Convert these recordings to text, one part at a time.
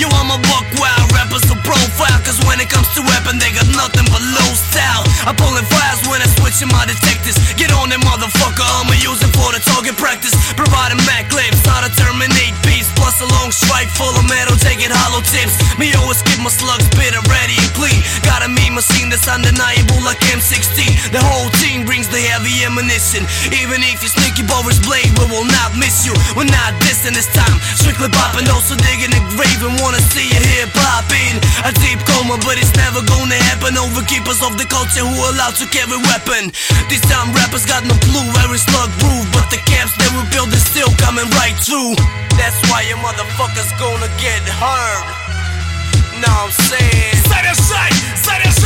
Yo, I'm a buck wild, rappers so profile. Cause when it comes to rapping, they got nothing but low style. I'm pulling fires when I switch in my detectives. Get on it, motherfucker, I'ma use it for the target practice. Providing Mac clips, how to terminate beats. Plus a long strike full of metal, taking hollow tips. Me always keep my slugs bitter, ready and clean. Gotta mean machine that's undeniable like M16 ammunition Even if you sneaky bower's blade We will not miss you. We're not dissing this time. Strictly popping Also digging a grave And wanna see you here popping A deep coma But it's never gonna happen. Over keepers of the culture Who allowed to carry weapon. This time rappers got no clue Where is slug proof But the camps they were building Still coming right through. That's why your motherfuckers gonna get hurt. Now I'm saying? Side to side, side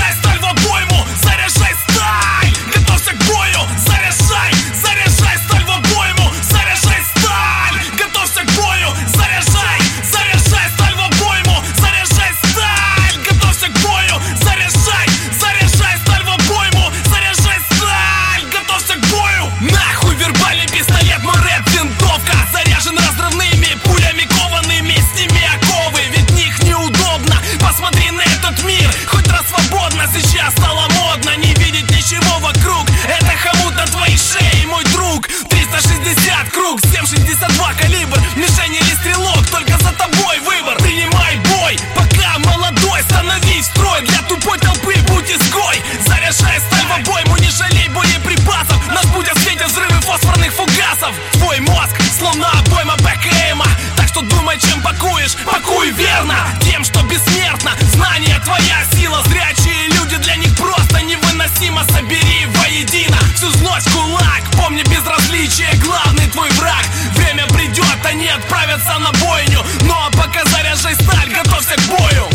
едино Всю злость кулак, помни безразличие Главный твой враг. Время придет, а они отправятся на бойню. Но а пока заряжай сталь, готовься к бою.